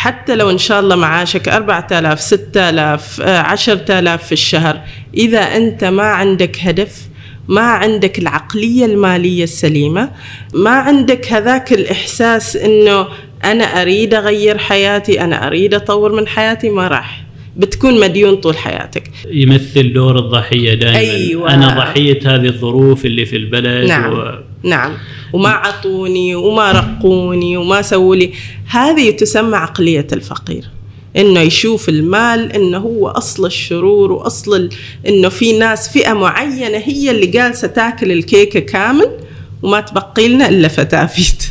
حتى لو إن شاء الله معاشك 4000 6000 آه، 10000 في الشهر إذا أنت ما عندك هدف ما عندك العقلية المالية السليمة ما عندك هذاك الإحساس أنه أنا أريد أغير حياتي أنا أريد أطور من حياتي ما راح. بتكون مديون طول حياتك. يمثل دور الضحية دائما أيوة. أنا ضحية هذه الظروف اللي في البلد نعم. و... نعم. وما عطوني وما رقوني وما سووا لي. هذه تسمى عقلية الفقير. إنه يشوف المال إنه هو أصل الشرور وأصل ال... إنه في ناس فئة معينة هي اللي جالسة تاكل الكيكة كامل وما تبقي لنا إلا فتافيت.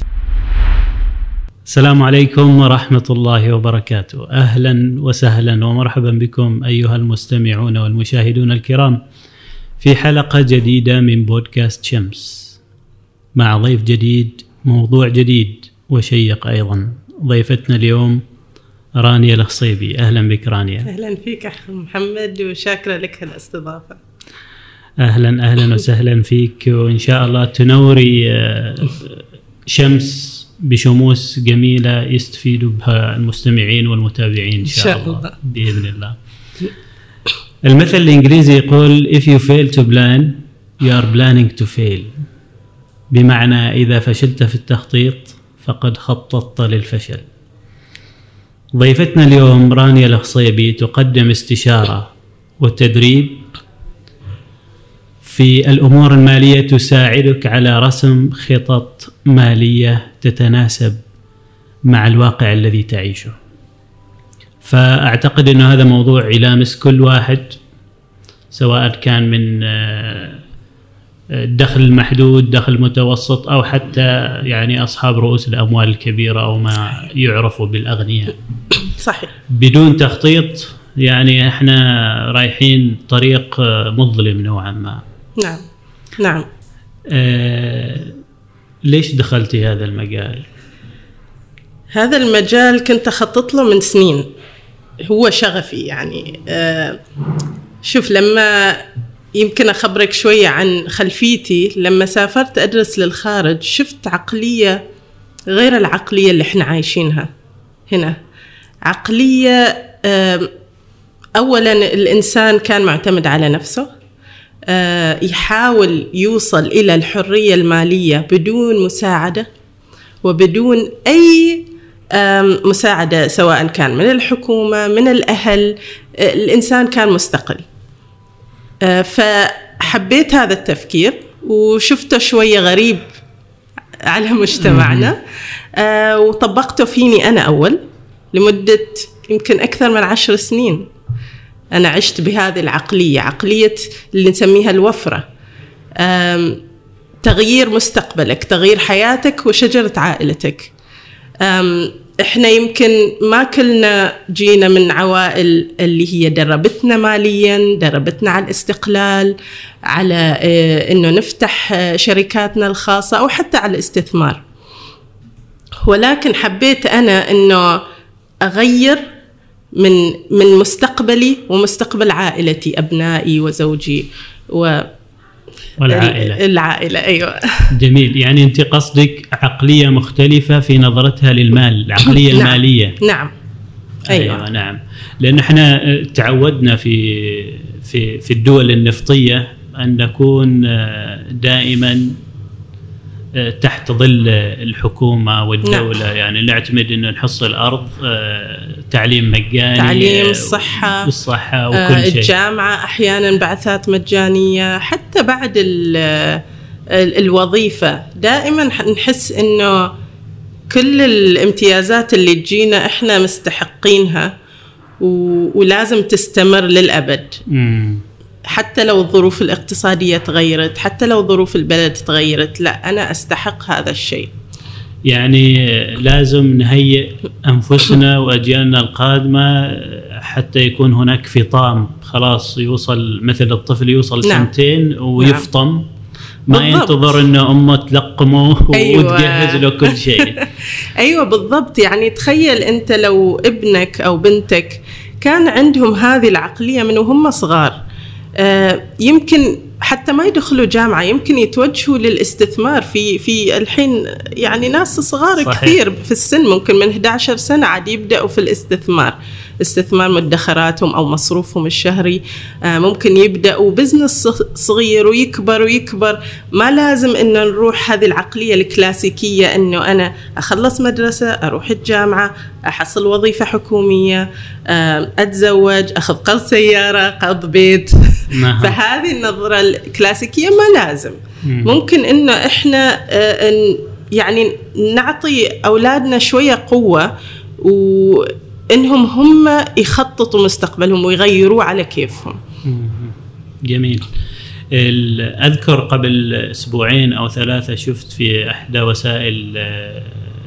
السلام عليكم ورحمة الله وبركاته. أهلا وسهلا ومرحبا بكم أيها المستمعون والمشاهدون الكرام في حلقة جديدة من بودكاست شمس. مع ضيف جديد موضوع جديد وشيق أيضا. ضيفتنا اليوم رانيا الخصيبي أهلا بك رانيا. أهلا فيك أخ محمد وشاكرة لك هالاستضافة. أهلا أهلا وسهلا فيك. وإن شاء الله تنوري آه، شمس بشموس جميلة يستفيدوا بها المستمعين والمتابعين إن شاء, إن شاء الله. الله. بإذن الله. المثل الإنجليزي يقول if you fail to plan you are planning to fail. بمعنى إذا فشلت في التخطيط فقد خططت للفشل ضيفتنا اليوم رانيا الخصيبي تقدم استشارة وتدريب في الأمور المالية تساعدك على رسم خطط مالية تتناسب مع الواقع الذي تعيشه. فأعتقد انه هذا موضوع يلامس كل واحد سواء كان من الدخل المحدود، دخل متوسط أو حتى يعني أصحاب رؤوس الأموال الكبيرة أو ما يعرفوا بالأغنياء. صحيح بدون تخطيط يعني إحنا رايحين طريق مظلم نوعا ما. نعم نعم آه، ليش دخلتي هذا المجال؟ هذا المجال كنت أخطط له من سنين هو شغفي يعني آه، شوف لما يمكن أخبرك شوية عن خلفيتي. لما سافرت أدرس للخارج شفت عقلية غير العقلية اللي إحنا عايشينها هنا. عقلية أولا الإنسان كان معتمد على نفسه آه، يحاول يوصل إلى الحرية المالية بدون مساعدة وبدون أي مساعدة سواء كان من الحكومة من الأهل. آه، الإنسان كان مستقل. فحبيت هذا التفكير وشفته شوية غريب على مجتمعنا. آه، وطبقته فيني أنا أول لمدة يمكن أكثر من عشر سنين أنا عشت بهذه العقلية عقلية اللي نسميها الوفرة. تغيير مستقبلك تغيير حياتك وشجرة عائلتك. إحنا يمكن ما كلنا جينا من عوائل اللي هي دربتنا ماليا دربتنا على الاستقلال على آه، إنه نفتح آه، شركاتنا الخاصة أو حتى على الاستثمار. ولكن حبيت أنا إنه أغير من من مستقبلي ومستقبل عائلتي أبنائي وزوجي و والعائلة. العائلة أيوه. جميل. يعني أنت قصدك عقلية مختلفة في نظرتها للمال العقليه نعم. الماليه نعم. أيوه. أيوه نعم. لأن إحنا آه، تعودنا في في في الدول النفطية أن نكون آه، دائما تحت ظل الحكومة والدولة نعم. يعني نعتمد إنه نحصل أرض آه، تعليم مجاني تعليم، آه، الصحة، الصحة آه، وكل شيء الجامعة أحيانا بعثات مجانية حتى بعد ال ال الوظيفة دائما نحس إنه كل الامتيازات اللي تجينا إحنا مستحقينها و- ولازم تستمر للأبد مم. حتى لو الظروف الاقتصادية تغيرت حتى لو ظروف البلد تغيرت لا أنا أستحق هذا الشيء يعني لازم نهيئ أنفسنا وأجيالنا القادمة حتى يكون هناك فطام خلاص يوصل مثل الطفل يوصل نعم. سنتين ويفطم ما بالضبط. ينتظر انه أمه تلقمه أيوة. وتجهز له كل شيء أيوه بالضبط يعني تخيل أنت لو ابنك أو بنتك كان عندهم هذه العقلية من وهم صغار يمكن حتى ما يدخلوا جامعة يمكن يتوجهوا للاستثمار في في الحين يعني ناس صغار صحيح. كثير في السن ممكن من 11 سنة عاد يبدأوا في الاستثمار استثمار مدخراتهم أو مصروفهم الشهري آه، ممكن يبدأوا بزنس صغير ويكبر ويكبر ما لازم ان نروح هذه العقلية الكلاسيكية إنه أنا أخلص مدرسة أروح الجامعة أحصل وظيفة حكومية آه، أتزوج أخذ قرض سيارة قرض بيت نعم. فهذه النظرة الكلاسيكية ما لازم مم. ممكن إنه إحنا آه، يعني نعطي أولادنا شوية قوة وانهم هم يخططوا مستقبلهم ويغيروه على كيفهم. جميل. أذكر قبل أسبوعين أو ثلاثة شفت في إحدى وسائل آه،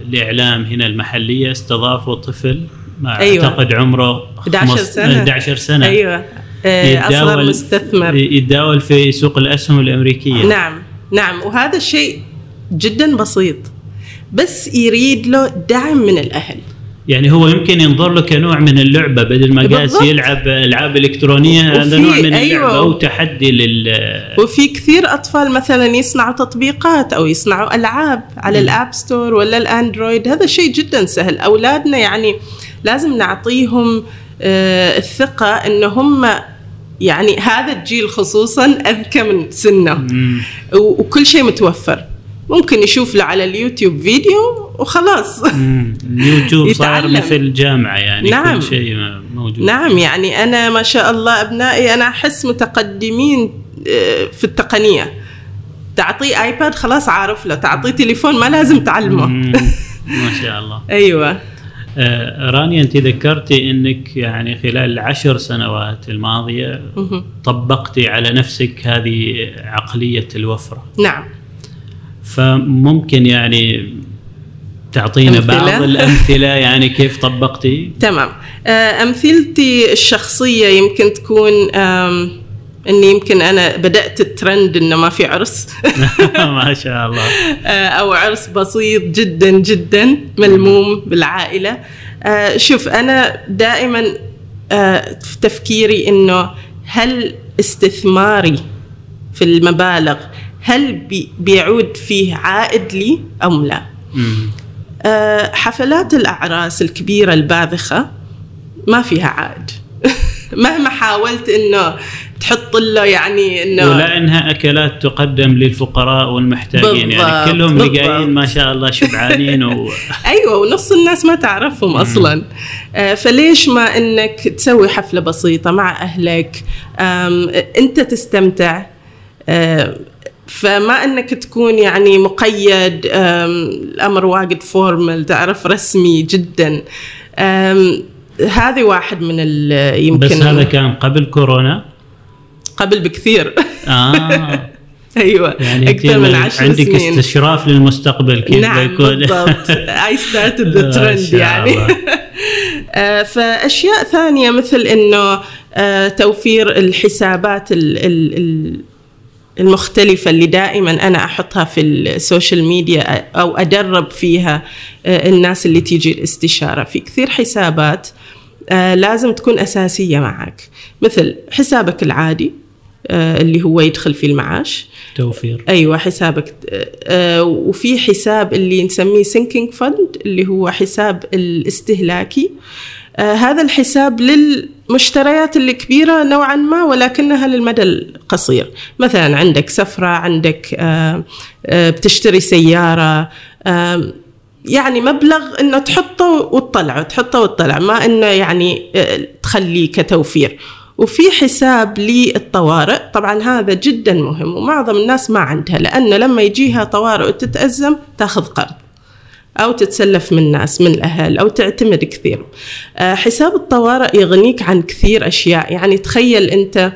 الإعلام هنا المحلية استضافوا طفل ما أيوة. أعتقد عمره 11 خمس- سنة. 11 سنة. أيوه. آه، أصغر مستثمر. يتداول في سوق الأسهم الأمريكية. نعم. نعم. وهذا الشيء جدا بسيط بس يريد له دعم من الأهل. يعني هو يمكن ينظر له كنوع من اللعبة بدل ما جالس. يلعب ألعاب إلكترونية هذا نوع من أيوة. اللعبة أو تحدي لل وفي كثير أطفال مثلا يصنعوا تطبيقات أو يصنعوا ألعاب على الآب ستور ولا الأندرويد هذا شيء جدا سهل أولادنا يعني لازم نعطيهم آه، الثقة إن هم يعني هذا الجيل خصوصا أذكى من سنه مم. وكل شيء متوفر ممكن يشوف له على اليوتيوب فيديو وخلاص. اليوتيوب صار. مثل جامعة يعني نعم. كل شيء موجود نعم يعني أنا ما شاء الله أبنائي أنا أحس متقدمين آه، في التقنية تعطيه ايباد خلاص عارف له تعطيه تليفون ما لازم تعلمه. ما شاء الله أيوه آه رانيا أنت ذكرتي إنك يعني خلال العشر سنوات الماضية. طبقتي على نفسك هذه عقلية الوفرة نعم فممكن يعني تعطينا أمثلة؟ بعض الأمثلة يعني كيف طبقتي؟ تمام. آه، أمثلتي الشخصية يمكن تكون إني يمكن أنا بدأت الترند إنه ما في عرس. ما شاء الله. آه، أو عرس بسيط جدا جدا ملموم بالعائلة. آه، شوف أنا دائما في تفكيري إنه هل استثماري في المبالغ هل بي- بيعود فيه عائد لي أم لا. آه، حفلات الأعراس الكبيرة الباذخة ما فيها عائد. مهما حاولت إنه تحط له يعني إنه ولا إنها أكلات تقدم للفقراء والمحتاجين. يعني بالضبط، كلهم اللي بالضبط. جايين ما شاء الله شبعانين و... أيوه ونص الناس ما تعرفهم أصلا. آه، فليش ما إنك تسوي حفلة بسيطة مع أهلك؟ أنت تستمتع. آه، فما إنك تكون يعني مقيد الأمر واجد فورمال تعرف رسمي جدا. هذه واحد من يمكن بس هذا كان قبل كورونا؟ قبل بكثير. آه. أيوه. يعني أكثر من عشر عندك سنين. استشراف للمستقبل كيف نعم بيكون؟ بالضبط. ما the trend شاء يعني. آه، فأشياء ثانية مثل إنه آه، توفير الحسابات ال- ال- ال- المختلفة اللي دائما أنا أحطها في ال social media أو أدرب فيها آه، الناس اللي تيجي الاستشارة. في كثير حسابات آه، لازم تكون أساسية معك. مثل حسابك العادي آه، اللي هو يدخل فيه المعاش. توفير. أيوه حسابك وفي حساب اللي نسميه سينكينج فند اللي هو حساب الاستهلاكي. هذا الحساب للمشتريات الكبيرة نوعا ما ولكنها للمدى القصير. مثلا عندك سفرة عندك آه، آه، بتشتري سيارة آم، يعني مبلغ إنه تحطه وتطلعه تحطه وتطلع ما إنه يعني آه، تخليه كتوفير. وفي حساب للطوارئ. طبعا هذا جدا مهم ومعظم الناس ما عندها لأنه لما يجيها طوارئ وتتأزم تأخذ قرض. أو تتسلف من ناس من الأهل أو تعتمد كثير. آه، حساب الطوارئ يغنيك عن كثير أشياء. يعني تخيل أنت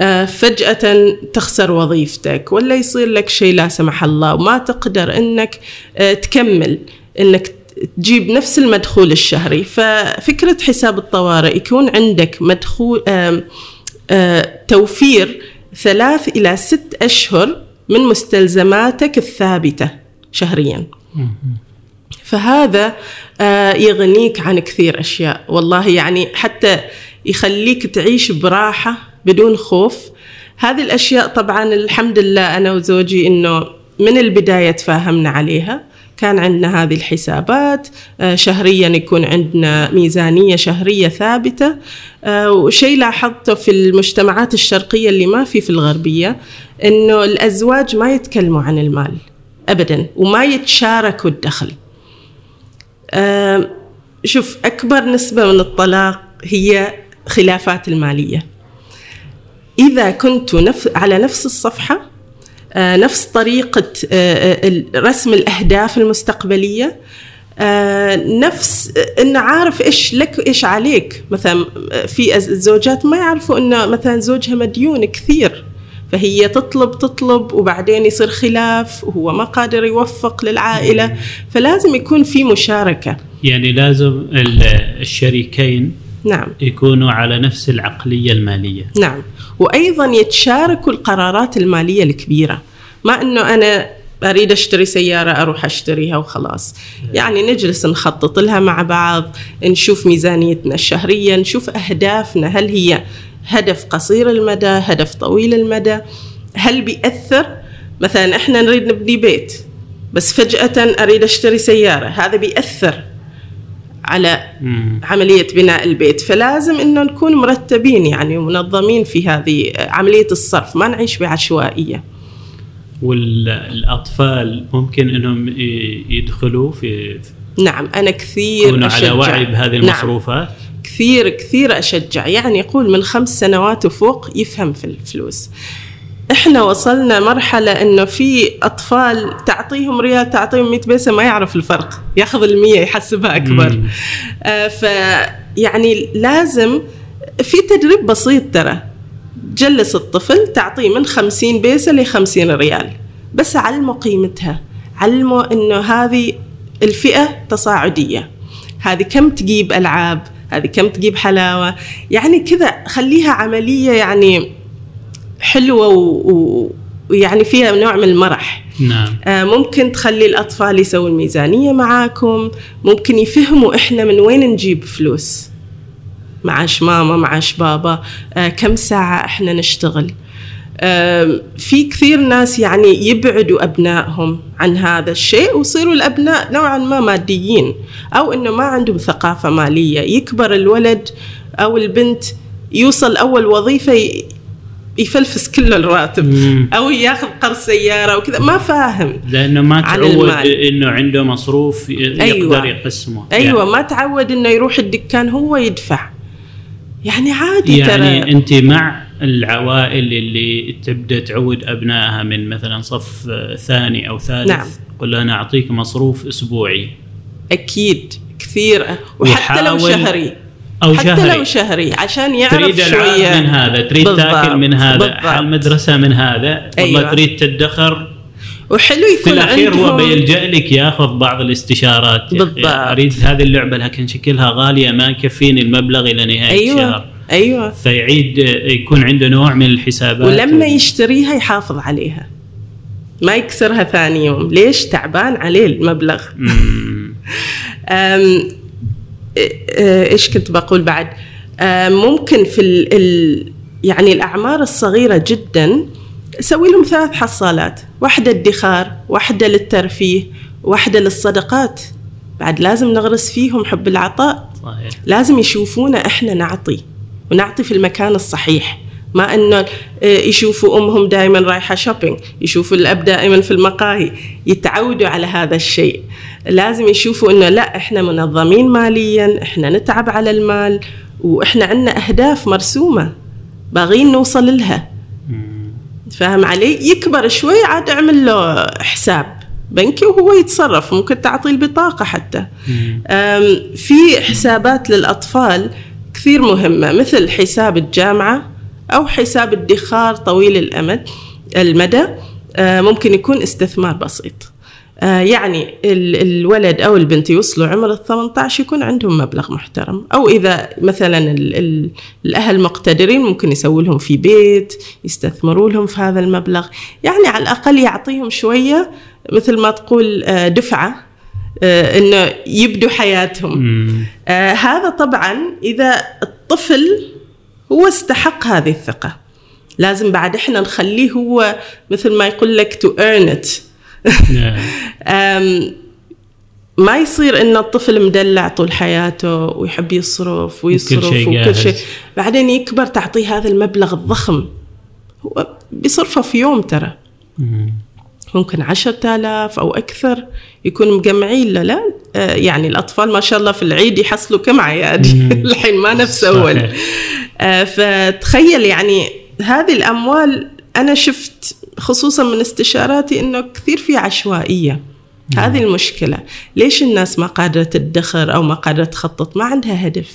آه، فجأة تخسر وظيفتك ولا يصير لك شيء لا سمح الله وما تقدر إنك آه، تكمل إنك تجيب نفس المدخول الشهري. ففكرة حساب الطوارئ يكون عندك مدخول توفير ثلاث إلى ست أشهر من مستلزماتك الثابتة شهريا. فهذا آه، يغنيك عن كثير أشياء. والله يعني حتى يخليك تعيش براحة بدون خوف. هذه الأشياء طبعا الحمد لله أنا وزوجي إنه من البداية تفاهمنا عليها. كان عندنا هذه الحسابات آه، شهريا يكون عندنا ميزانية شهرية ثابتة. آه، وشيء لاحظته في المجتمعات الشرقية اللي ما في في الغربية إنه الأزواج ما يتكلموا عن المال ابدا وما يتشاركوا الدخل. شوف أكبر نسبة من الطلاق هي خلافات المالية. إذا كنتوا نف على نفس الصفحة آه، نفس طريقة آه، آه، رسم الأهداف المستقبلية نفس انه عارف إيش لك وإيش عليك. مثلا في الزوجات ما يعرفوا انه مثلا زوجها مديون كثير. فهي تطلب تطلب وبعدين يصير خلاف وهو ما قادر يوفق للعائلة. فلازم يكون في مشاركة. يعني لازم الشريكين نعم. يكونوا على نفس العقلية المالية. نعم. وأيضا يتشاركوا القرارات المالية الكبيرة. ما إنه أنا أريد أشتري سيارة أروح أشتريها وخلاص. يعني نجلس نخطط لها مع بعض نشوف ميزانيتنا الشهرية نشوف أهدافنا هل هي هدف قصير المدى هدف طويل المدى. هل بيأثر؟ مثلا إحنا نريد نبني بيت بس فجأة أريد أشتري سيارة هذا بيأثر على عملية بناء البيت. فلازم أنه نكون مرتبين يعني ومنظمين في هذه عملية الصرف ما نعيش بعشوائية. والأطفال ممكن أنهم يدخلوا في نعم أنا كثير يكونوا على وعي بهذه نعم. المصروفات؟ نعم. كثير كثير أشجع. يعني يقول من خمس سنوات وفوق يفهم في الفلوس. إحنا وصلنا مرحلة إنه في أطفال تعطيهم ريال تعطيهم 100 بيسة ما يعرف الفرق. ياخذ المية يحسبها أكبر. آه فيعني لازم في تدريب بسيط ترى. جلس الطفل تعطيه من 50 بيسة ل 50 ريال. بس علمه قيمتها. علمه إنه هذه الفئة تصاعدية. هذه كم تجيب ألعاب؟ هذه كم تجيب حلاوة؟ يعني كذا خليها عملية يعني حلوة ويعني فيها نوع من المرح. نعم. آه ممكن تخلي الأطفال يسووا الميزانية معاكم. ممكن يفهموا إحنا من وين نجيب فلوس. معاش ماما معاش بابا. آه كم ساعة إحنا نشتغل؟ في كثير ناس يعني يبعدوا أبنائهم عن هذا الشيء ويصيروا الأبناء نوعا ما ماديين أو إنه ما عندهم ثقافة مالية يكبر الولد أو البنت يوصل أول وظيفة يفلفس كل الراتب مم. أو ياخذ قرض سيارة وكذا ما فاهم لأنه ما تعود إنه عنده مصروف يقدر أيوة. يقسمه أيوه يعني. ما تعود إنه يروح الدكان هو يدفع يعني عادي يعني ترى أنت مع العوائل اللي تبدأ تعود أبنائها من مثلا صف ثاني أو ثالث. نعم. قل أنا أعطيك مصروف أسبوعي. أكيد. كثير. وحتى لو شهري. أو حتى شهري لو شهري. عشان يعرف تريد شوية. من هذا تريد بالضبط. تاكل من هذا بالضبط. المدرسة من هذا. والله أيوة. تريد تدخر. وحلو يكون في الأخير هو بيلجا لك يأخذ بعض الاستشارات. بالضبط. أريد هذه اللعبة لكن شكلها غالية ما يكفيني المبلغ إلى نهاية أيوة. الشهر. أيوه. فيعيد يكون عنده نوع من الحسابات. ولما و... يشتريها يحافظ عليها. ما يكسرها ثاني يوم. ليش؟ تعبان عليه المبلغ. إيش كنت بقول بعد؟ ممكن في ال ال يعني الأعمار الصغيرة جدا سوي لهم ثلاث حصالات. واحدة ادخار واحدة للترفيه واحدة للصدقات. بعد لازم نغرس فيهم حب العطاء. صحيح. لازم يشوفونا إحنا نعطي. ونعطي في المكان الصحيح. ما انه يشوفوا أمهم دائما رايحة شوبينج يشوفوا الأب دائما في المقاهي يتعودوا على هذا الشيء. لازم يشوفوا أنه لا إحنا منظمين ماليا إحنا نتعب على المال وإحنا عندنا أهداف مرسومة باغين نوصل لها. فاهم علي؟ يكبر شوي عاد اعمل له حساب بنكي وهو يتصرف. ممكن تعطيه البطاقة حتى. في حسابات للأطفال كثير مهمة مثل حساب الجامعة أو حساب ادخار طويل الأمد المدى ممكن يكون استثمار بسيط. آه، يعني الولد أو البنت يوصلوا عمر ال 18 يكون عندهم مبلغ محترم. أو إذا مثلا الأهل مقتدرين ممكن يسووا لهم في بيت يستثمروا لهم في هذا المبلغ. يعني على الأقل يعطيهم شوية مثل ما تقول آه، دفعة. آه، إنه يبدوا حياتهم. هذا طبعا إذا الطفل هو استحق هذه الثقة. لازم بعد إحنا نخليه هو مثل ما يقول لك تو earn it. نعم. ما يصير إن الطفل مدلع طول حياته ويحب يصرف ويصرف شيء وكل. شيء. بعدين يكبر تعطيه هذا المبلغ الضخم. هو بيصرفه في يوم ترى. ممكن عشرة آلاف أو أكثر يكون مجمعين لا آه، يعني الأطفال ما شاء الله في العيد يحصلوا كم عياد؟ الحين ما نفس أول. آه، فتخيل يعني هذه الأموال أنا شفت خصوصا من استشاراتي أنه كثير في عشوائية. هذه المشكلة. ليش الناس ما قادرة تدخر أو ما قادرة تخطط؟ ما عندها هدف.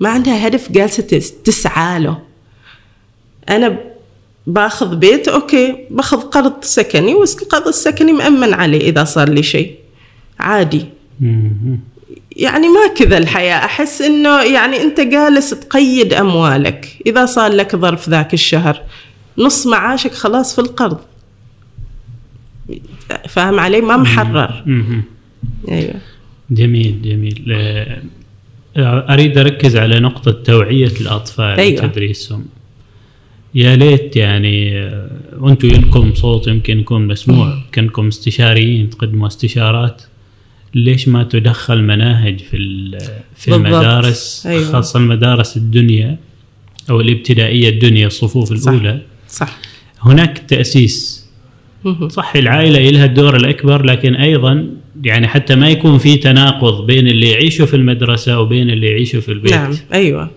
ما عندها هدف جالسة تس- تسعى له. أنا باخذ بيت أوكي باخذ قرض سكني والقرض السكني مأمن عليه إذا صار لي شيء. عادي. يعني ما كذا الحياة. أحس إنه يعني أنت جالس تقيد أموالك. إذا صار لك ظرف ذاك الشهر نص معاشك خلاص في القرض. فاهم علي؟ ما محرر. مم. أيوه. جميل جميل. آه، أريد أركز على نقطة توعية الأطفال أيوة. وتدريسهم يا ليت يعني آه، وأنتم لكم صوت يمكن يكون مسموع كنكم استشاريين تقدموا استشارات ليش ما تدخل مناهج في في بالضبط. المدارس أيوة. خاصة المدارس الدنيا أو الابتدائية الدنيا الصفوف صح. الأولى صح هناك تأسيس. صح العائلة لها الدور الأكبر لكن أيضا يعني حتى ما يكون في تناقض بين اللي يعيشوا في المدرسة وبين اللي يعيشوا في البيت نعم أيوه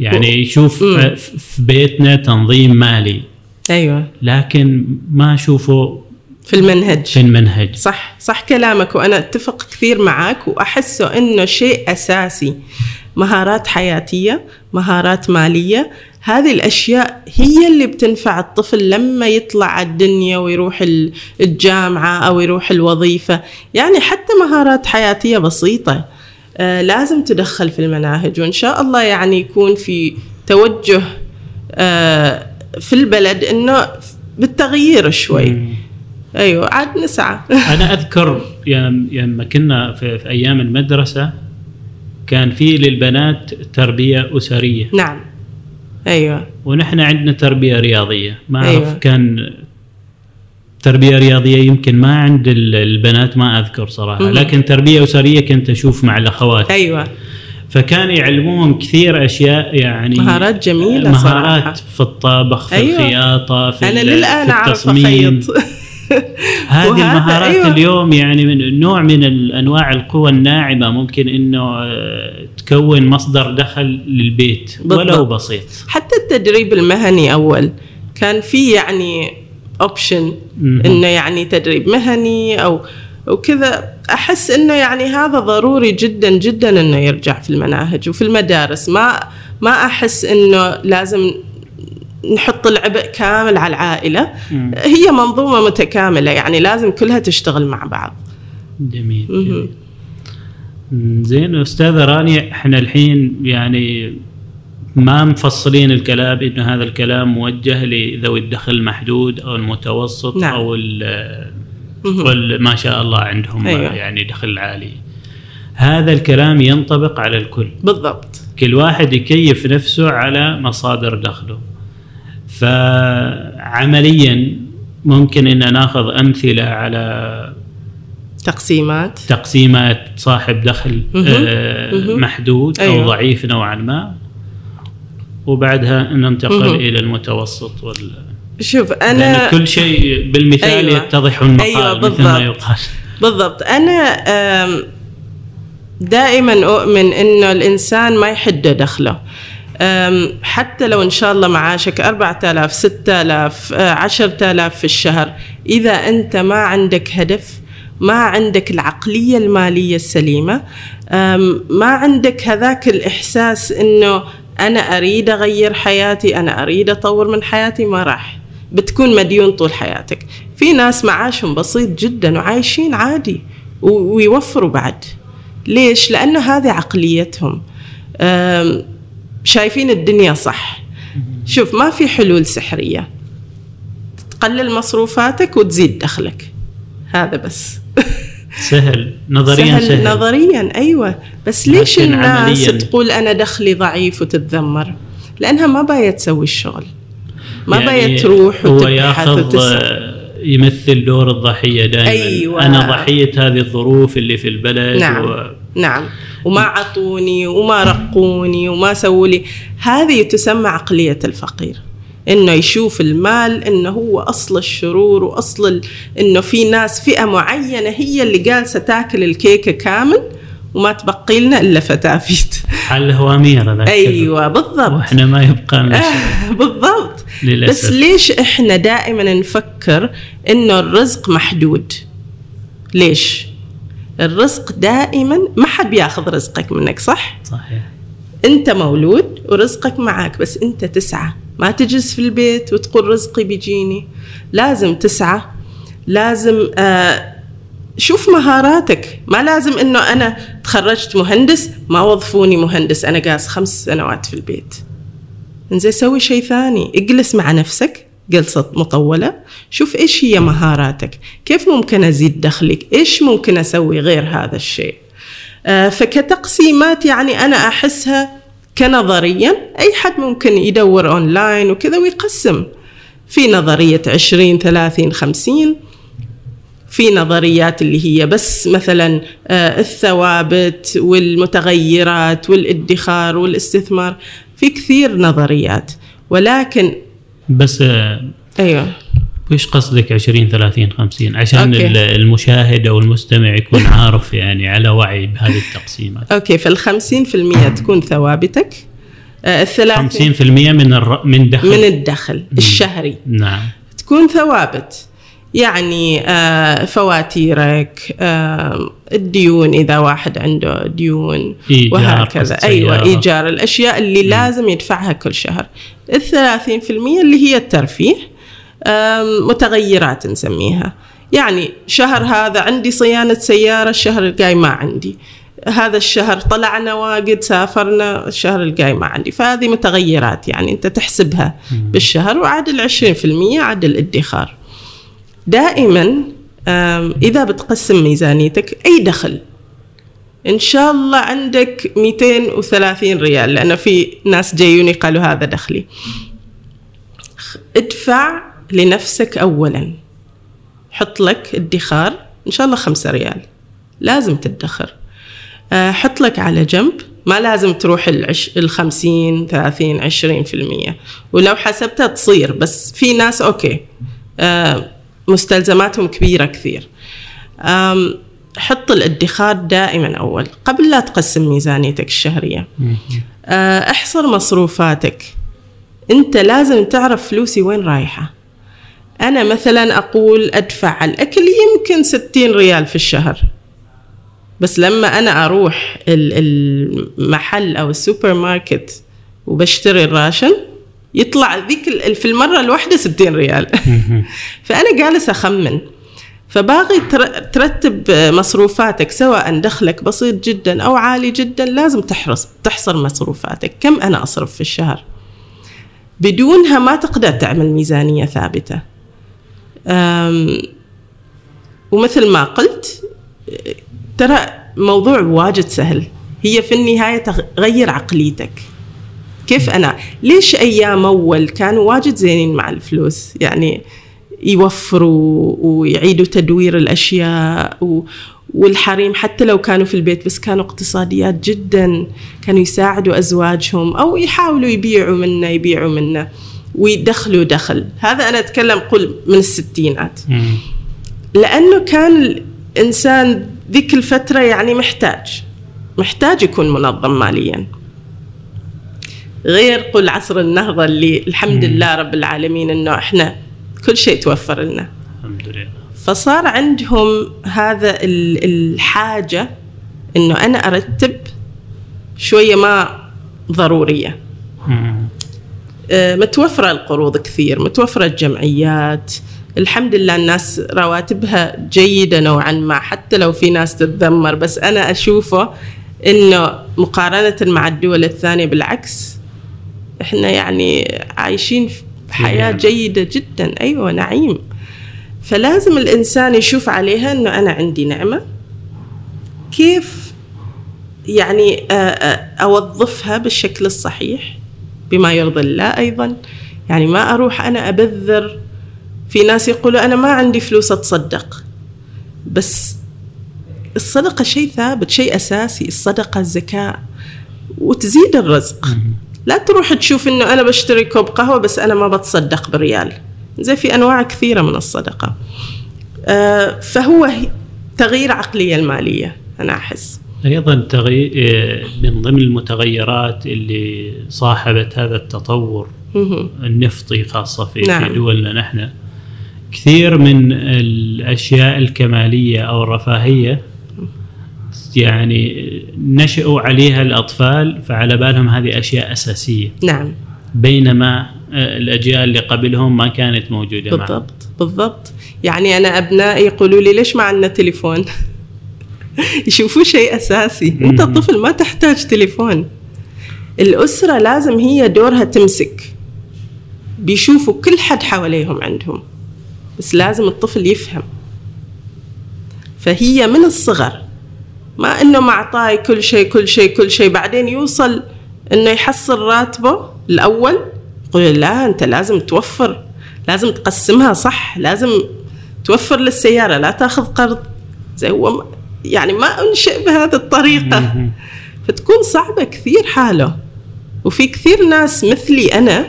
يعني يشوف مم. آه، في بيتنا تنظيم مالي. أيوه. لكن ما أشوفه في المنهج. في المنهج. صح صح كلامك وأنا أتفق كثير معك وأحسه إنه شيء أساسي. مهارات حياتية مهارات مالية هذه الأشياء هي اللي بتنفع الطفل لما يطلع على الدنيا ويروح ال- الجامعة أو يروح الوظيفة. يعني حتى مهارات حياتية بسيطة. لازم تدخل في المناهج وإن شاء الله يعني يكون في توجه آه في البلد إنه بالتغيير شوي. أيوه عاد نسعى. أنا أذكر يم- لما كنا في, في أيام المدرسة كان في للبنات تربية أسرية. نعم. أيوه. ونحن عندنا تربية رياضية. ما أعرف أيوة. كان تربية رياضية يمكن ما عند ال- البنات ما أذكر صراحة مهم. لكن تربية أسرية كنت أشوف مع الأخوات أيوه فكان يعلموهم كثير أشياء يعني مهارات جميلة مهارات صراحة. في الطبخ في أيوة. الخياطة في أنا ال- للآن في أعرف التصميم أخيط هذه المهارات أيوة. اليوم يعني من نوع من انواع القوى الناعمة ممكن إنه آه، تكون مصدر دخل للبيت ولو بالضبط. بسيط حتى التدريب المهني أول كان في يعني اوبشن. إنه يعني تدريب مهني أو وكذا أحس إنه يعني هذا ضروري جدا جدا إنه يرجع في المناهج وفي المدارس ما ما أحس إنه لازم نحط العبء كامل على العائلة مم. هي منظومة متكاملة يعني لازم كلها تشتغل مع بعض جميل. جميل. زين أستاذة رانيا إحنا الحين يعني ما مفصلين الكلام انه هذا الكلام موجه لذوي الدخل المحدود أو المتوسط نعم. أو ما شاء الله عندهم أيوة. يعني دخل عالي هذا الكلام ينطبق على الكل بالضبط كل واحد يكيف نفسه على مصادر دخله فعمليا ممكن إن ناخذ أمثلة على تقسيمات تقسيمات صاحب دخل مهم. آه، مهم. محدود أيوة. أو ضعيف نوعا ما وبعدها ننتقل. إلى المتوسط وال شوف أنا كل شيء بالمثال أيوة. يتضح المقال أيوة، مثل ما. يقال بالضبط أنا دائما أؤمن إنه الإنسان ما يحد دخله حتى لو إن شاء الله معاشك 4000 6000 آه، 10000 في الشهر إذا أنت ما عندك هدف ما عندك العقلية المالية السليمة أم، ما عندك هذاك الإحساس إنه أنا أريد أغير حياتي أنا أريد أطور من حياتي ما راح. بتكون مديون طول حياتك. في ناس معاشهم بسيط جدا وعايشين عادي ويوفروا بعد. ليش؟ لأنه هذه عقليتهم. شايفين الدنيا صح. شوف ما في حلول سحرية. تقلل مصروفاتك وتزيد دخلك. هذا بس. سهل نظريا سهل, سهل, نظريا أيوه. بس ليش الناس عملياً- تقول أنا دخلي ضعيف وتتذمر؟ لأنها ما باية تسوي الشغل. ما يعني بيت تروح هو ياخذ. آه، يمثل دور الضحية دائما. أيوة. أنا ضحية هذه الظروف اللي في البلد نعم. و... نعم. وما عطوني وما رقوني وما سووا لي. هذه تسمى عقلية الفقير. إنه يشوف المال إنه هو أصل الشرور وأصل ال... إنه في ناس فئة معينة هي اللي جالسة تاكل الكيكة كامل وما تبقي لنا إلا فتافيت. حل هوامير ذاك أيوه بالضبط. وإحنا ما يبقى لنا آه بالضبط. للأسف. بس ليش إحنا دائما نفكر إنه الرزق محدود؟ ليش؟ الرزق دائما ما حد بياخذ رزقك منك صح؟ صحيح. أنت مولود ورزقك معك بس أنت تسعى. ما تجلس في البيت وتقول رزقي بيجيني. لازم تسعى لازم آه شوف مهاراتك. ما لازم إنه أنا تخرجت مهندس ما وظفوني مهندس. أنا قاس خمس سنوات في البيت. إنزين سوي شيء ثاني. اجلس مع نفسك. جلسة مطولة. شوف إيش هي مهاراتك. كيف ممكن أزيد دخلك؟ إيش ممكن أسوي غير هذا الشيء؟ آه، فكتقسيمات يعني أنا أحسها كنظريا أي حد ممكن يدور اونلاين وكذا ويقسم. في نظرية 20 30 50 في نظريات اللي هي بس مثلا آه، الثوابت والمتغيرات والادخار والاستثمار. في كثير نظريات. ولكن بس آه، أيوه. وش قصدك 20 30 50 عشان okay. ال- المشاهد أو المستمع يكون عارف يعني على وعي بهذه التقسيمات. okay فالخمسين في المية تكون ثوابتك. آه، الثلاثين 50% من الر... من دخل. من الدخل الشهري. نعم. تكون ثوابت. يعني آه، فواتيرك آه، الديون إذا واحد عنده ديون إيجار، وهكذا. سيارة. إيجار الأشياء اللي لازم يدفعها كل شهر. الثلاثين في المية اللي هي الترفيه. متغيرات نسميها. يعني شهر هذا عندي صيانة سيارة الشهر الجاي ما عندي. هذا الشهر طلعنا واجد سافرنا الشهر الجاي ما عندي. فهذه متغيرات يعني أنت تحسبها بالشهر وعاد العشرين في المية عاد الادخار دائما إذا بتقسم ميزانيتك أي دخل إن شاء الله عندك 230 ريال. لأن في ناس جايوني قالوا هذا دخلي. ادفع لنفسك أولا. حط لك ادخار إن شاء الله خمسة ريال. لازم تدخر. آه، حط لك على جنب. ما لازم تروح العش... الخمسين ثلاثين عشرين في المية. ولو حسبتها تصير بس في ناس أوكي. آه، مستلزماتهم كبيرة كثير. حط الادخار دائما أول قبل لا تقسم ميزانيتك الشهرية. آه، احصر مصروفاتك. أنت لازم تعرف فلوسي وين رايحة. أنا مثلا أقول أدفع على الأكل يمكن 60 ريال في الشهر. بس لما أنا أروح ال- المحل أو السوبر ماركت وبشتري ال ration يطلع ذيك في المرة الواحدة 60 ريال. فأنا جالس أخمن. فباغي تر- ترتب مصروفاتك سواء دخلك بسيط جدا أو عالي جدا لازم تحرص تحصر مصروفاتك. كم أنا أصرف في الشهر؟ بدونها ما تقدر تعمل ميزانية ثابتة. ومثل ما قلت ترى موضوع واجد سهل. هي في النهاية تغير عقليتك. كيف أنا؟ ليش أيام أول كانوا واجد زينين مع الفلوس؟ يعني يوفروا ويعيدوا تدوير الأشياء و والحريم. حتى لو كانوا في البيت بس كانوا اقتصاديات جدا. كانوا يساعدوا أزواجهم أو يحاولوا يبيعوا منا يبيعوا منا ويدخلوا دخل هذا أنا أتكلم قل من الستينات. لأنه كان الإنسان ذيك الفترة يعني محتاج محتاج يكون منظم ماليا. غير قل عصر النهضة اللي الحمد لله رب العالمين إنه إحنا كل شيء توفر لنا. الحمد لله. فصار عندهم هذا ال- الحاجة إنه أنا أرتب شوية ما ضرورية. مم. آه، متوفرة القروض كثير متوفرة الجمعيات. الحمد لله الناس رواتبها جيدة نوعا ما حتى لو في ناس تتذمر. بس أنا أشوفه إنه مقارنة مع الدول الثانية بالعكس إحنا يعني عايشين في حياة نعم. جيدة جدا. أيوة نعيم. فلازم الإنسان يشوف عليها إنه أنا عندي نعمة. كيف يعني آه، آه، أوظفها بالشكل الصحيح؟ بما يرضي الله أيضا. يعني ما أروح أنا أبذر. في ناس يقولوا أنا ما عندي فلوس أتصدق. بس الصدقة شيء ثابت شيء أساسي الصدقة الزكاة. وتزيد الرزق. لا تروح تشوف إنه أنا بشتري كوب قهوة بس أنا ما بتصدق بريال. زي في أنواع كثيرة من الصدقة. آه، فهو تغيير عقلية المالية أنا أحس. أيضا تغيير آه، من ضمن المتغيرات اللي صاحبت هذا التطور النفطي خاصة في, نعم. في دولنا نحن كثير من الأشياء الكمالية أو الرفاهية يعني نشأوا عليها الأطفال فعلى بالهم هذه أشياء أساسية. نعم. بينما آه، الأجيال اللي قبلهم ما كانت موجودة بالضبط معهم. بالضبط. يعني أنا أبنائي يقولوا لي ليش ما عندنا تليفون؟ يشوفوه شيء أساسي. انت طفل ما تحتاج تليفون. الأسرة لازم هي دورها تمسك. بيشوفوا كل حد حواليهم عندهم. بس لازم الطفل يفهم. فهي من الصغر. ما إنه معطاي كل شيء كل شيء كل شيء. بعدين يوصل إنه يحصل راتبه الأول. يقول لا أنت لازم توفر. لازم تقسمها صح. لازم توفر للسيارة. لا تاخذ قرض. زي هو يعني ما أنشئ بهذه الطريقة. فتكون صعبة كثير حالة. وفي كثير ناس مثلي أنا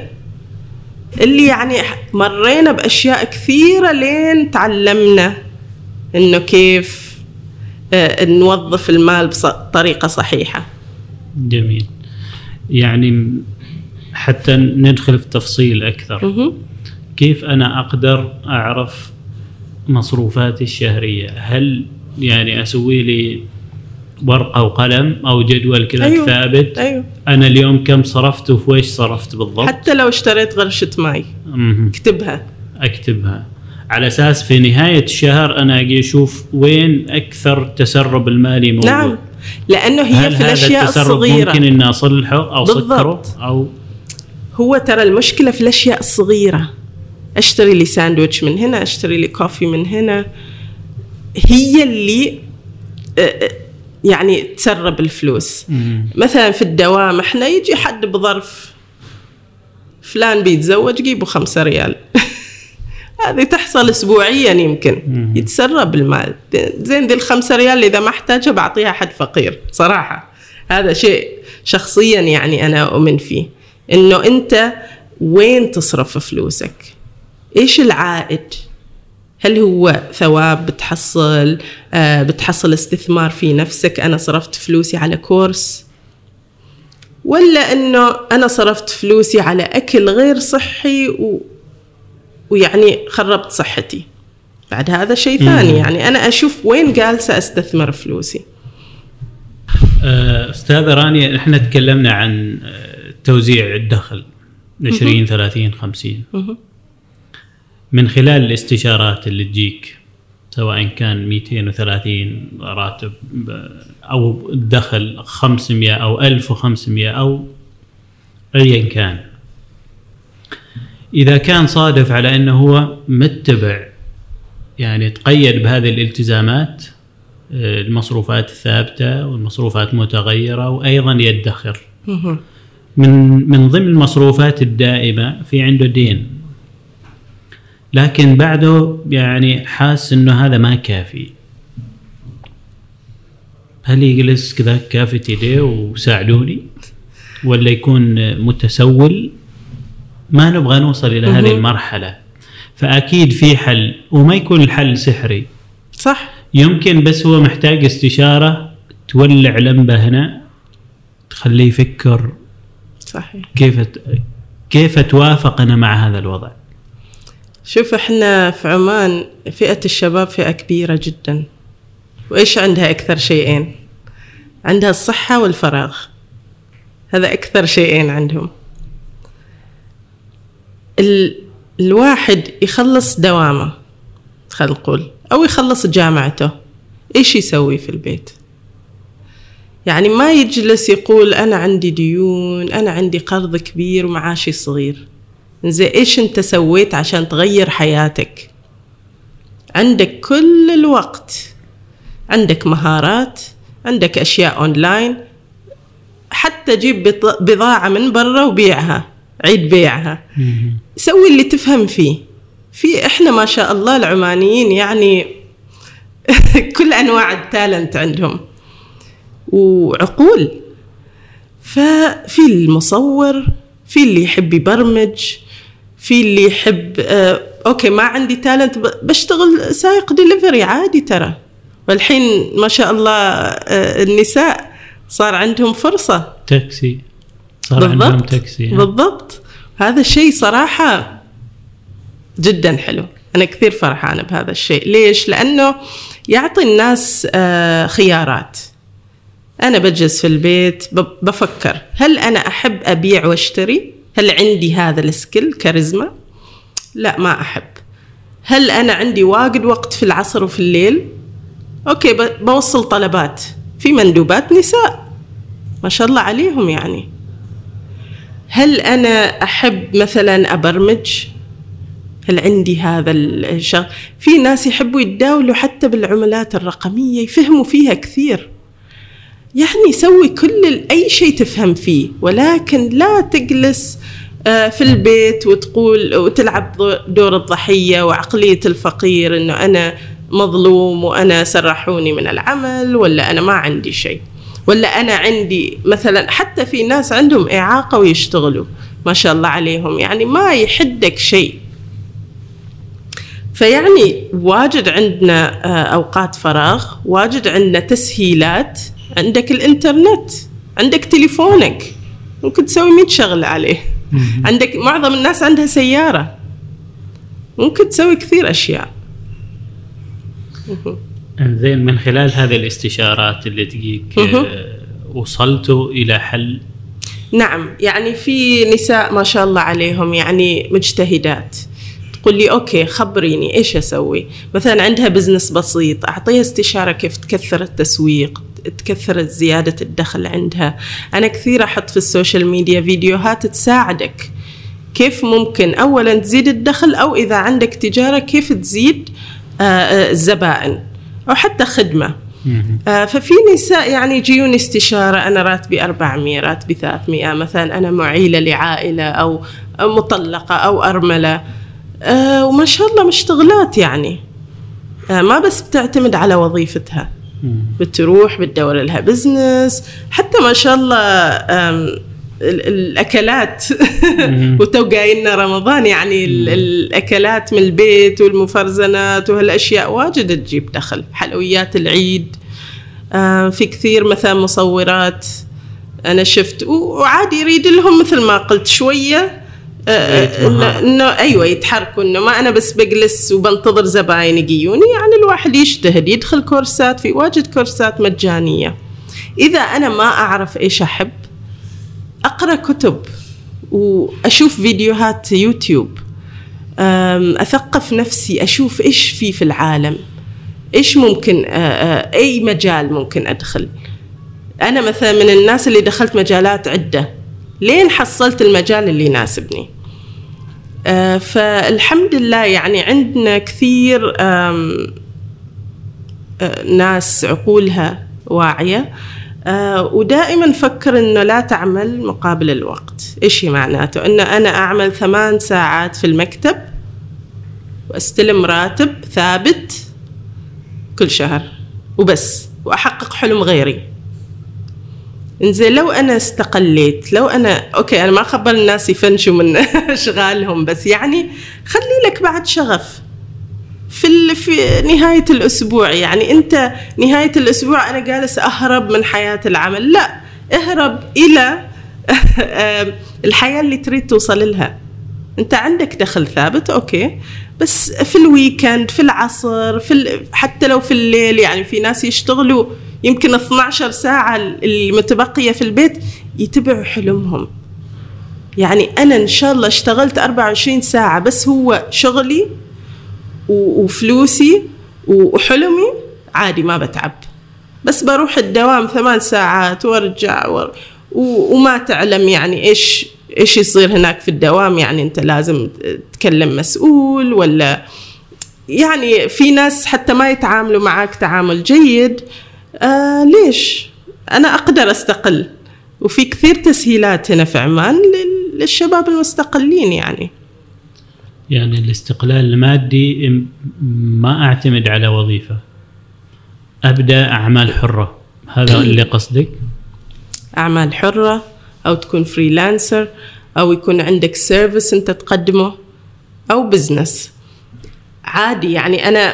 اللي يعني مرينا بأشياء كثيرة لين تعلمنا إنه كيف آه، نوظف المال بطريقه صحيحة. جميل. يعني حتى ندخل في تفصيل أكثر. كيف أنا أقدر أعرف مصروفاتي الشهرية؟ هل يعني أسوي لي ورقة وقلم أو جدول كذا أيوه. ثابت. أيوه. أنا اليوم كم صرفت وفي ويش صرفت بالضبط؟ حتى لو اشتريت غرشة ماي. اكتبها. أكتبها. على أساس في نهاية الشهر أنا أجي أشوف وين أكثر تسرب المالي موجود. نعم. لأنه هي في الأشياء هذا الصغيرة. ممكن إني أصلحه أو سكره أو هو ترى المشكلة في الأشياء الصغيرة. أشتري لي ساندويتش من هنا أشتري لي coffee من هنا. هي اللي آه، آه، يعني تسرب الفلوس. مثلا في الدوام إحنا يجي حد بظرف فلان بيتزوج جيبوا خمسة ريال. هذه تحصل اسبوعيا يمكن. يتسرب المال. زين ذي الخمسة ريال إذا ما احتاجها بعطيها حد فقير صراحة. هذا شيء شخصيا يعني أنا أؤمن فيه. إنه أنت وين تصرف فلوسك؟ إيش العائد؟ هل هو ثواب بتحصل آه بتحصل استثمار في نفسك؟ أنا صرفت فلوسي على كورس. ولا إنه أنا صرفت فلوسي على أكل غير صحي و... ويعني خربت صحتي. بعد هذا شيء ثاني يعني أنا أشوف وين جالسة أستثمر فلوسي. آه، أستاذة رانيا إحنا تكلمنا عن آه، توزيع الدخل. 20 30 50 من خلال الاستشارات اللي تجيك سواء كان 230 راتب أو الدخل 500 أو 1500 أو ايا كان. إذا كان صادف على أنه هو متبع يعني تقيد بهذه الالتزامات المصروفات الثابتة والمصروفات متغيرة وأيضا يدخر. من من ضمن المصروفات الدائمة في عنده دين. لكن بعده يعني حاس إنه هذا ما كافي. هل يجلس كذا كافة يديه وساعدوني؟ ولا يكون متسول؟ ما نبغى نوصل إلى هذه المرحلة. فأكيد في حل وما يكون الحل سحري. صح. يمكن بس هو محتاج استشارة تولع لمبة هنا تخليه يفكر. صحيح. كيف كيف اتوافق أنا مع هذا الوضع؟ شوف إحنا في عمان فئة الشباب فئة كبيرة جدا. وإيش عندها أكثر شيئين؟ عندها الصحة والفراغ. هذا أكثر شيئين عندهم. ال... الواحد يخلص دوامه خلينا نقول أو يخلص جامعته. إيش يسوي في البيت؟ يعني ما يجلس يقول أنا عندي ديون أنا عندي قرض كبير ومعاشي صغير. زي إيش أنت سويت عشان تغير حياتك. عندك كل الوقت. عندك مهارات. عندك أشياء أونلاين. حتى جيب بضاعة من برا وبيعها. عيد بيعها. سوي اللي تفهم فيه. في إحنا ما شاء الله العمانيين يعني كل أنواع ال talent عندهم. وعقول. ففي المصور في اللي يحب يبرمج. في اللي يحب آه أوكي ما عندي talent بشتغل سائق ديليفري عادي ترى. والحين ما شاء الله آه النساء صار عندهم فرصة. تاكسي. صار عندهم تاكسي يعني. بالضبط. هذا الشيء صراحة جدا حلو. أنا كثير فرحانة بهذا الشيء. ليش؟ لأنه يعطي الناس آه، خيارات. أنا بجلس في البيت بفكر هل أنا أحب أبيع وأشتري؟ هل عندي هذا ال skill كاريزما؟ لا ما أحب. هل أنا عندي واجد وقت في العصر وفي الليل؟ أوكي ب- بوصل طلبات. في مندوبات نساء. ما شاء الله عليهم يعني. هل أنا أحب مثلا أبرمج؟ هل عندي هذا الشغل في ناس يحبوا يتداولوا حتى بالعملات الرقمية يفهموا فيها كثير. يعني سوي كل أي شيء تفهم فيه ولكن لا تجلس آه، في البيت وتقول وتلعب دور الضحية وعقلية الفقير إنه أنا مظلوم وأنا سرحوني من العمل ولا أنا ما عندي شيء. ولا أنا عندي مثلا حتى في ناس عندهم إعاقة ويشتغلوا ما شاء الله عليهم يعني ما يحدك شيء. فيعني واجد عندنا آه، أوقات فراغ واجد عندنا تسهيلات عندك الإنترنت عندك تليفونك ممكن تسوي 100 شغلة عليه. عندك معظم الناس عندها سيارة. ممكن تسوي كثير أشياء. زين من خلال هذه الاستشارات اللي تجيك. آه، وصلتوا إلى حل؟ نعم يعني في نساء ما شاء الله عليهم يعني مجتهدات. تقول لي أوكي خبريني إيش أسوي؟ مثلا عندها business بسيط أعطيها استشارة كيف تكثر التسويق. تكثر زيادة الدخل عندها أنا كثير أحط في ال social media فيديوهات تساعدك كيف ممكن اولا تزيد الدخل أو إذا عندك تجارة كيف تزيد آه، آه، الزبائن أو حتى مهم. آه، ففي نساء يعني يجيوني استشارة أنا راتبي 400 راتبي 300 مثلا أنا معيلة لعائلة أو أو مطلقة أو أرملة وما شاء الله مشتغلات يعني ما بس بتعتمد على وظيفتها. بتروح بتدور لها بزنس حتى ما شاء الله آم، ال- الأكلات. مم. وتو جاينا رمضان يعني ال- الأكلات من البيت والمفرزنات وهالأشياء واجد تجيب دخل. حلويات العيد في كثير مثلا مصورات أنا شفت. وعادي يريد لهم مثل ما قلت شوية. انه مهارة. انه أيوه يتحركوا إنه ما أنا بس بجلس وبنتظر زباين يجيوني يعني الواحد يجتهد يدخل كورسات في واجد كورسات مجانية. إذا أنا ما أعرف إيش أحب أقرأ كتب وأشوف فيديوهات يوتيوب. أثقف نفسي أشوف إيش في في العالم. إيش ممكن آه، أي مجال ممكن أدخل. أنا مثلا من الناس اللي دخلت مجالات عدة. لين حصلت المجال اللي يناسبني. آه، فالحمد لله يعني عندنا كثير آه، ناس عقولها واعية. آه، ودائما نفكر إنه لا تعمل مقابل الوقت. إيش معناته؟ إنه أنا أعمل ثمان ساعات في المكتب وأستلم راتب ثابت كل شهر وبس وأحقق حلم غيري. إنزين لو أنا استقليت لو أنا أوكي أنا ما اخبر الناس يفنشوا من أشغالهم بس يعني خلي لك بعد شغف في. في نهاية الأسبوع يعني أنت نهاية الأسبوع أنا جالس أهرب من حياة العمل لا اهرب إلى الحياة اللي تريد توصل لها أنت عندك دخل ثابت أوكي بس في الويكند في العصر في. حتى لو في الليل يعني في ناس يشتغلوا يمكن 12 ساعة المتبقية في البيت يتبعوا حلمهم. يعني أنا إن شاء الله اشتغلت 24 ساعة بس هو شغلي وفلوسي وحلمي عادي ما بتعب. بس بروح الدوام ثمان ساعات وأرجع. وما تعلم يعني إيش إيش يصير هناك في الدوام. يعني أنت لازم تكلم مسؤول ولا يعني في ناس حتى ما يتعاملوا معك تعامل جيد. آه ليش؟ أنا أقدر أستقل. وفي كثير تسهيلات هنا في عمان لل- للشباب المستقلين يعني. يعني الاستقلال المادي ما أعتمد على وظيفة. أبدأ أعمال حرة. هذا اللي قصدك؟ أعمال حرة أو تكون freelancer أو يكون عندك service أنت تقدمه أو business عادي يعني أنا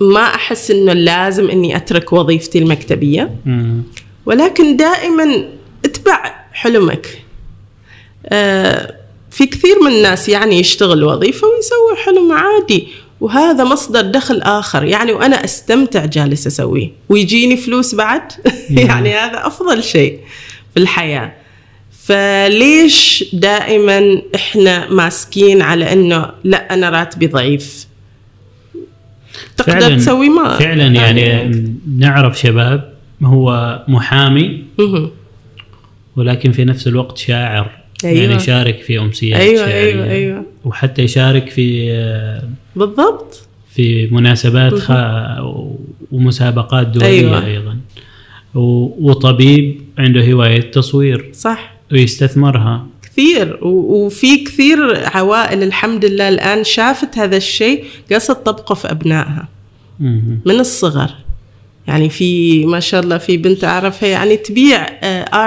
ما أحس إنه لازم إني أترك وظيفتي المكتبية. مم. ولكن دائما أتبع حلمك. آه، في كثير من الناس يعني يشتغل وظيفة ويسوي حلم عادي وهذا مصدر دخل آخر. يعني وأنا أستمتع جالس أسويه ويجيني فلوس بعد؟ يعني هذا أفضل شيء في الحياة. فليش دائما إحنا ماسكين على إنه لا أنا راتبي ضعيف؟ تقدر تسوي ما فعلا يعني نعرف شباب هو محامي. ولكن في نفس الوقت شاعر أيوة. يعني يشارك في أمسيات أيوة شعرية. أيوة أيوة وحتى يشارك في بالضبط في مناسبات خ... ومسابقات دولية أيوة. أيضا. وطبيب عنده هواية تصوير صح ويستثمرها كثير وفي كثير عوائل الحمد لله الآن شافت هذا الشيء قصد تطبقه في أبنائها. من الصغر. يعني في ما شاء الله في بنت أعرفها يعني تبيع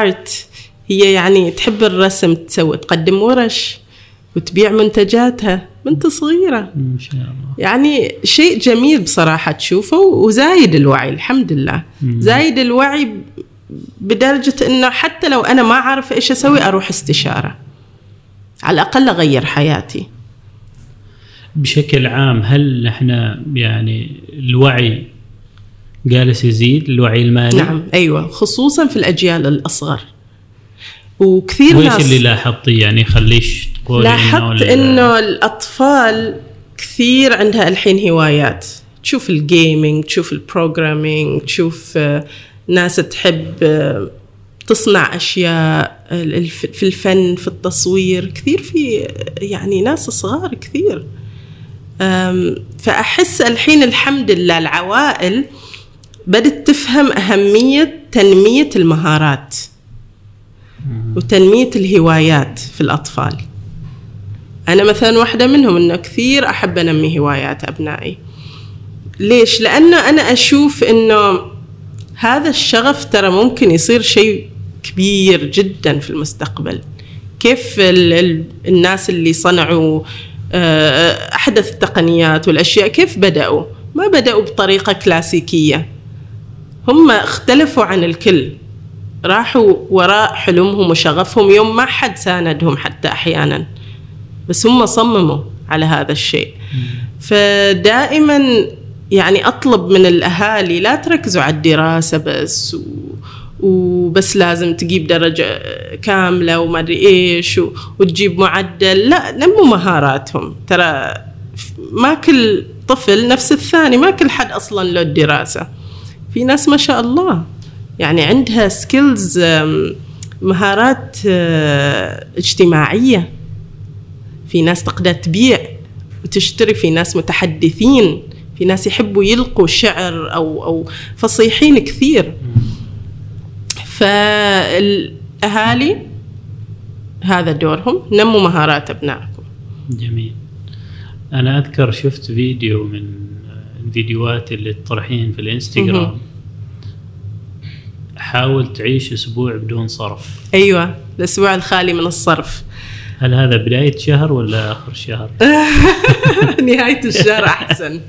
آرت هي يعني تحب الرسم تسوي تقدم ورش وتبيع منتجاتها. بنت صغيرة. ان شاء الله. يعني شيء جميل بصراحة تشوفه وزايد الوعي الحمد لله. زايد الوعي بدرجة إنه حتى لو أنا ما اعرف إيش أسوي أروح استشارة. على الأقل أغير حياتي. بشكل عام هل إحنا يعني الوعي جالس يزيد؟ الوعي المالي؟ نعم أيوه خصوصا في الأجيال الأصغر. وكثير ناس اللي لاحظتيه يعني خليش تقول لاحظت إنه الأطفال كثير عندها الحين هوايات. تشوف ال gaming تشوف ال programming تشوف آه، ناس تحب آه، تصنع أشياء في الفن في التصوير كثير في يعني ناس صغار كثير. فأحس الحين الحمد لله العوائل بدت تفهم أهمية تنمية المهارات وتنمية الهوايات في الأطفال. أنا مثلا واحدة منهم إنه كثير أحب أنمي هوايات أبنائي. ليش؟ لأنه أنا أشوف إنه هذا الشغف ترى ممكن يصير شيء كبير جدا في المستقبل. كيف ال ال الناس اللي صنعوا آه، أحدث التقنيات والأشياء كيف بدأوا؟ ما بدأوا بطريقة كلاسيكية. هم اختلفوا عن الكل. راحوا وراء حلمهم وشغفهم. يوم ما حد ساندهم حتى أحيانا. بس هم صمموا على هذا الشيء. فدائما يعني أطلب من الأهالي لا تركزوا على الدراسة بس و وبس لازم تجيب درجة كاملة وما أدري إيش و- وتجيب معدل. لا نموا مهاراتهم. ترى ما كل طفل نفس الثاني ما كل حد أصلا له الدراسة. في ناس ما شاء الله. يعني عندها سكيلز مهارات آه، اجتماعية. في ناس تقدر تبيع وتشتري في ناس متحدثين. في ناس يحبوا يلقوا شعر أو أو فصيحين كثير. فالأهالي هذا دورهم نموا مهارات أبنائكم. جميل. أنا أذكر شفت فيديو من الفيديوهات اللي تطرحين في الإنستغرام. حاول تعيش أسبوع بدون صرف. أيوه الأسبوع الخالي من الصرف. هل هذا بداية شهر ولا آخر شهر؟ نهاية الشهر أحسن.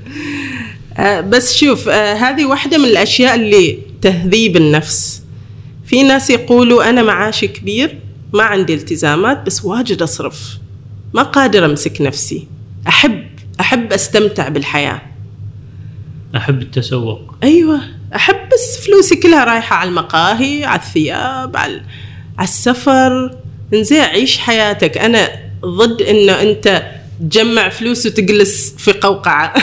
بس شوف آه، هذه واحدة من الأشياء اللي تهذيب النفس. في ناس يقولوا أنا معاشي كبير ما عندي التزامات بس واجد أصرف. ما قادر أمسك نفسي. أحب أحب أستمتع بالحياة. أحب التسوق. أيوه أحب بس فلوسي كلها رايحة على المقاهي على الثياب على السفر. انزين عيش حياتك. أنا ضد إنه أنت تجمع فلوس وتجلس في قوقعة.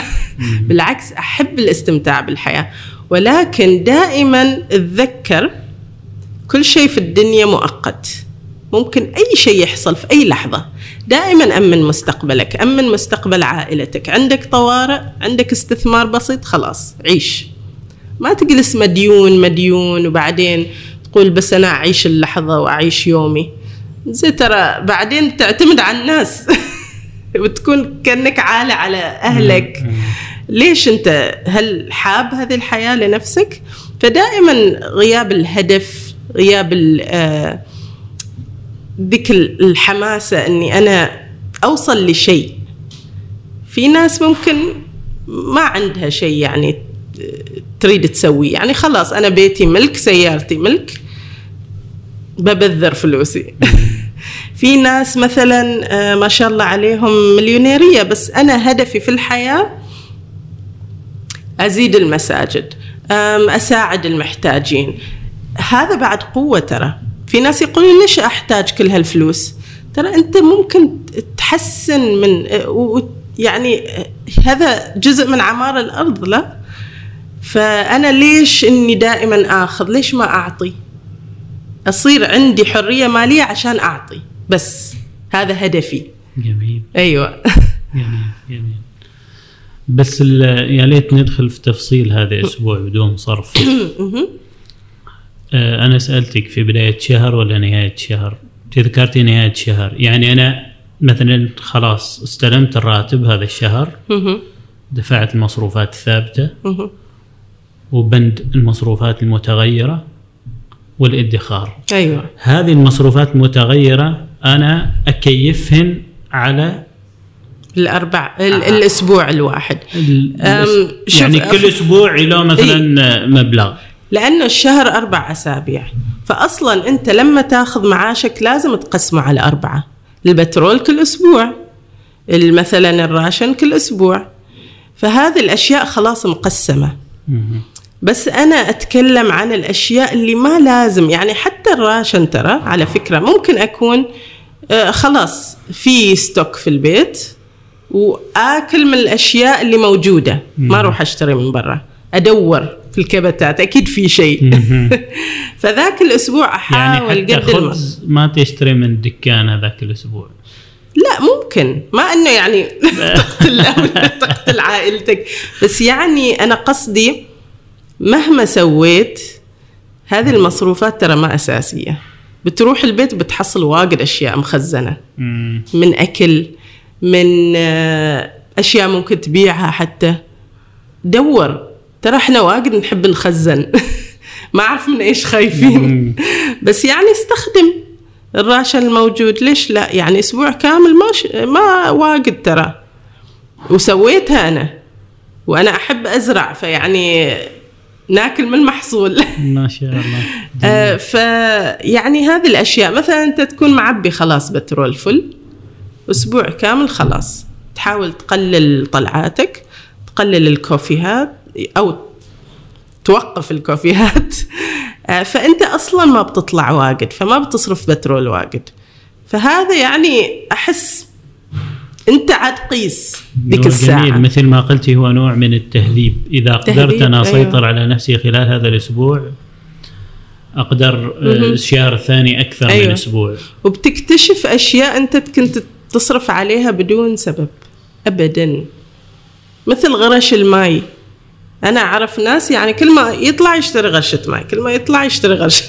بالعكس أحب الاستمتاع بالحياة. ولكن دائما أتذكر كل شيء في الدنيا مؤقت. ممكن أي شيء يحصل في أي لحظة. دائما أمن مستقبلك أمن مستقبل عائلتك. عندك طوارئ عندك استثمار بسيط خلاص عيش. ما تجلس مديون مديون وبعدين تقول بس أنا أعيش اللحظة وأعيش يومي. زي ترى بعدين تعتمد على الناس. وتكون كأنك عالة على أهلك. ليش أنت هل حاب هذه الحياة لنفسك؟ فدائما غياب الهدف غياب آه، ذيك الحماسة إني أنا أوصل لشيء. في ناس ممكن ما عندها شيء يعني تريد تسويه يعني خلاص أنا بيتي ملك سيارتي ملك ببذر فلوسي. في ناس مثلا آه، ما شاء الله عليهم مليونيرية بس أنا هدفي في الحياة أزيد المساجد أم، أساعد المحتاجين. هذا بعد قوة ترى. في ناس يقولون ليش أحتاج كل هالفلوس؟ ترى أنت ممكن تحسن من و- يعني هذا جزء من عمار الأرض لا؟ فأنا ليش إني دائما آخذ؟ ليش ما أعطي؟ أصير عندي حرية مالية عشان أعطي. بس هذا هدفي. جميل. أيوه. جميل جميل. بس يا ليت ندخل في تفصيل هذا الأسبوع بدون صرف. آه، أنا سألتك في بداية شهر ولا نهاية شهر؟ أنت ذكرتي نهاية شهر. يعني أنا مثلا خلاص استلمت الراتب هذا الشهر. دفعت المصروفات الثابتة. وبند المصروفات المتغيرة والادخار. أيوه. هذه المصروفات المتغيرة أنا أكيفهن على الأربع ال- الأسبوع الواحد. ال- أم، شوف، يعني كل أسبوع له مثلا مبلغ. لأنه الشهر أربع أسابيع. فاصلا أنت لما تأخذ معاشك لازم تقسمه على أربعة. البترول كل أسبوع مثلا ال ration كل أسبوع. فهذه الأشياء خلاص مقسمة. بس أنا أتكلم عن الأشياء اللي ما لازم يعني حتى ال ration ترى على فكرة ممكن أكون آه، خلاص في stock في البيت وآكل من الأشياء اللي موجودة. ما أروح أشتري من برا أدور في الكبتات أكيد في شيء. فذاك الأسبوع يعني احاول حتى الم... خبز ما تشتري من الدكان هذاك الأسبوع. لا ممكن. ما إنه يعني تقتل تقتل عائلتك بس يعني أنا قصدي مهما سويت هذه المصروفات ترى ما أساسية. بتروح البيت بتحصل واجد أشياء مخزنة. مم. من أكل من آه، أشياء ممكن تبيعها حتى. دور. ترى إحنا واجد نحب نخزن. ما أعرف من إيش خايفين. بس يعني استخدم الراشن الموجود. ليش لا؟ يعني أسبوع كامل ما ش... ما واجد ترى. وسويتها أنا. وأنا أحب أزرع. فيعني ناكل من المحصول ما شاء الله. آه، فيعني هذه الأشياء مثلا أنت تكون معبي خلاص بترول فل أسبوع كامل خلاص. تحاول تقلل طلعاتك تقلل الكوفيهات أو توقف الكوفيهات. آه، فأنت أصلا ما بتطلع واجد فما بتصرف بترول واجد. فهذا يعني أحس انت عاد قيس ذيك الساعة جميل مثل ما قلتي هو نوع من التهذيب. إذا قدرت أنا أسيطر أيوة. على نفسي خلال هذا الأسبوع أقدر آه، الشهر الثاني أكثر أيوة. من أسبوع. وبتكتشف أشياء أنت كنت تصرف عليها بدون سبب ابدا. مثل غرش الماي. أنا أعرف ناس يعني كل ما يطلع يشتري غرشة ماي كل ما يطلع يشتري غرشة.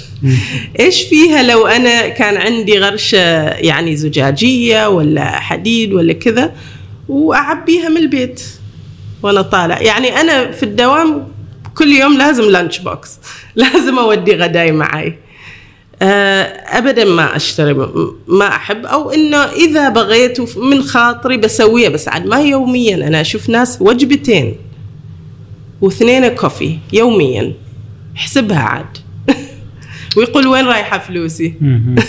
إيش فيها لو أنا كان عندي غرشة يعني زجاجية ولا حديد ولا كذا وأعبيها من البيت وأنا طالع؟ يعني أنا في الدوام كل يوم لازم lunch box لازم أودي غداي معي آه، ابدا ما أشتري ما أحب. أو إنه إذا بغيت من خاطري بسويها بس عاد ما يوميا. أنا أشوف ناس وجبتين. واثنين كوفي يوميا. احسبها عاد. ويقول وين رايحة فلوسي.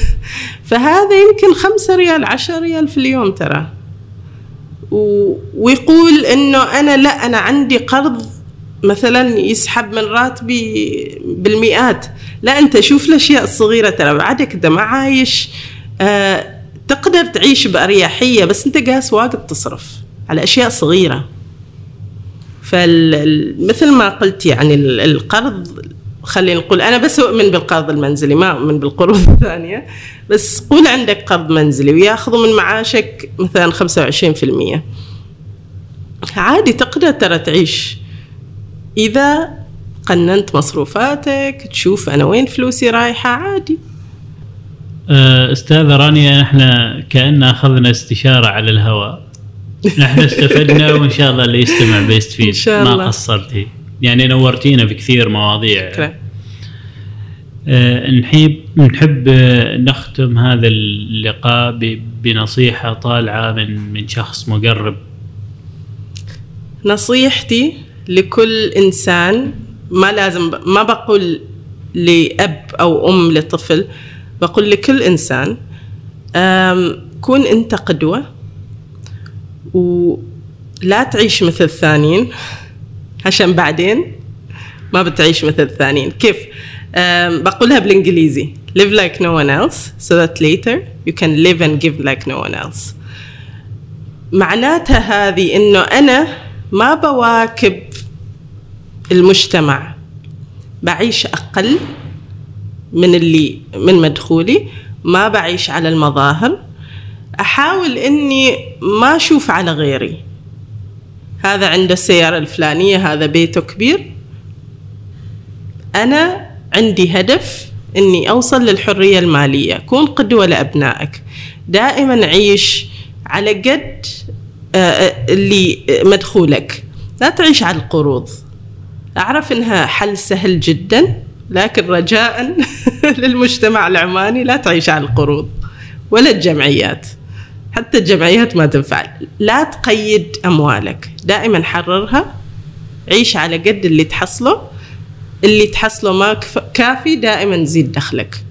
فهذا يمكن خمسة ريال عشرة ريال في اليوم ترى. و... ويقول إنه أنا لا أنا عندي قرض مثلا يسحب من راتبي بالمئات. لا أنت شوف الأشياء الصغيرة ترى بعدك انت ما عايش آه تقدر تعيش بأريحية بس أنت قاس واجد تصرف على أشياء صغيرة. فمثل ما قلت يعني ال- القرض خلينا نقول أنا بس أؤمن بالقرض المنزلي ما أؤمن بالقروض الثانية بس قول عندك قرض منزلي وياخذوا من معاشك مثلا 25% عادي تقدر ترى تعيش. إذا قننت مصروفاتك تشوف أنا وين فلوسي رايحة عادي. آه، أستاذة رانيا إحنا كأن أخذنا استشارة على الهواء. نحن استفدنا وإن شاء الله اللي يستمع بيستفيد إن شاء ما الله. قصرتي يعني نورتينا في كثير مواضيع. شكرا. آه، نحب نحب نختم هذا اللقاء بنصيحة طالعة من من شخص مقرب. نصيحتي لكل إنسان ما لازم ما بقول لأب أو أم لطفل بقول لكل إنسان كون أنت قدوة ولا تعيش مثل الثانيين. عشان بعدين ما بتعيش مثل الثانيين. كيف؟ بقولها بالإنجليزي. Live like no one else so that later you can live and give like no one else. معناتها هذه إنه أنا ما بواكب المجتمع. بعيش أقل من اللي من مدخولي. ما بعيش على المظاهر. أحاول إني ما أشوف على غيري. هذا عنده السيارة الفلانية هذا بيته كبير. أنا عندي هدف إني أوصل للحرية المالية كون قدوة لأبنائك. دائما عيش على قد آه، آه، اللي مدخولك. لا تعيش على القروض. أعرف إنها حل سهل جدا لكن رجاء للمجتمع العماني لا تعيش على القروض ولا الجمعيات. حتى الجمعيات ما تنفع. لا تقيد أموالك. دائما حررها. عيش على قد اللي تحصله. اللي تحصله ما كافي دائما زيد دخلك.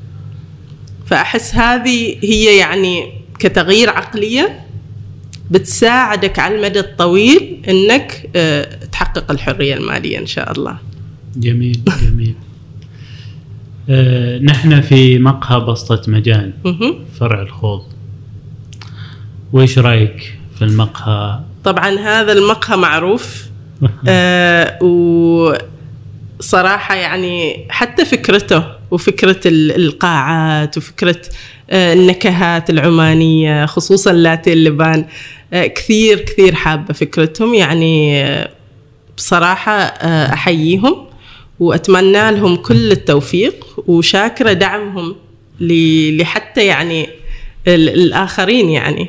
فأحس هذه هي يعني كتغيير عقلية بتساعدك على المدى الطويل إنك آه، تحقق الحرية المالية إن شاء الله. جميل جميل. آه، نحن في مقهى بسطة مجان. فرع الخوض. وإيش رأيك في المقهى؟ طبعا هذا المقهى معروف. آه وصراحة يعني حتى فكرته وفكرة ال- القاعات وفكرة آه النكهات العمانية خصوصا لاتيه اللبان آه كثير كثير حابة فكرتهم. يعني بصراحة آه أحييهم وأتمنى لهم كل التوفيق وشاكرة دعمهم ل- لحتى يعني ال- الآخرين يعني.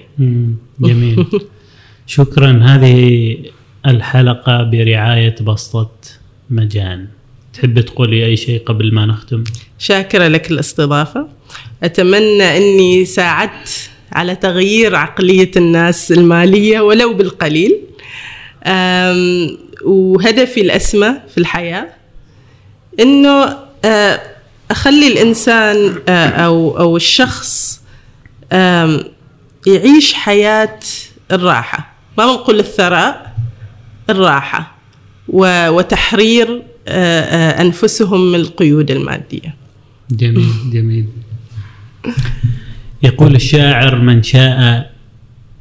جميل. شكرا. هذه الحلقة برعاية بسطة مجان. تحب تقولي أي شيء قبل ما نختم؟ شاكرة لك الاستضافة. أتمنى أني ساعدت على تغيير عقلية الناس المالية ولو بالقليل. وهدفي الأسمى في الحياة أنه آه، أخلي الإنسان آه، أو أو الشخص يعيش حياة الراحة. ما بنقول الثراء الراحة و- وتحرير أنفسهم من القيود المادية. جميل جميل. يقول الشاعر من شاء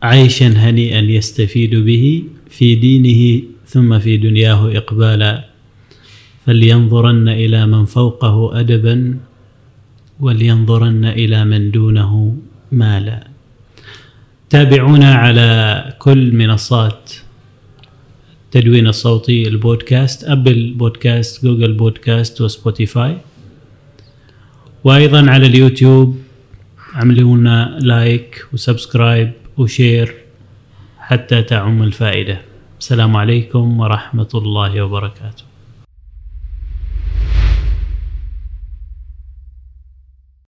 عيشا هنيئا يستفيد به في دينه ثم في دنياه إقبالا. فلينظرن إلى من فوقه أدبا ولينظرن إلى من دونه مالا. تابعونا على كل منصات التدوين الصوتي البودكاست أبل بودكاست جوجل بودكاست وسبوتيفاي. وأيضا على اليوتيوب عملوا لنا like و subscribe و share حتى تعم الفائدة. السلام عليكم ورحمة الله وبركاته.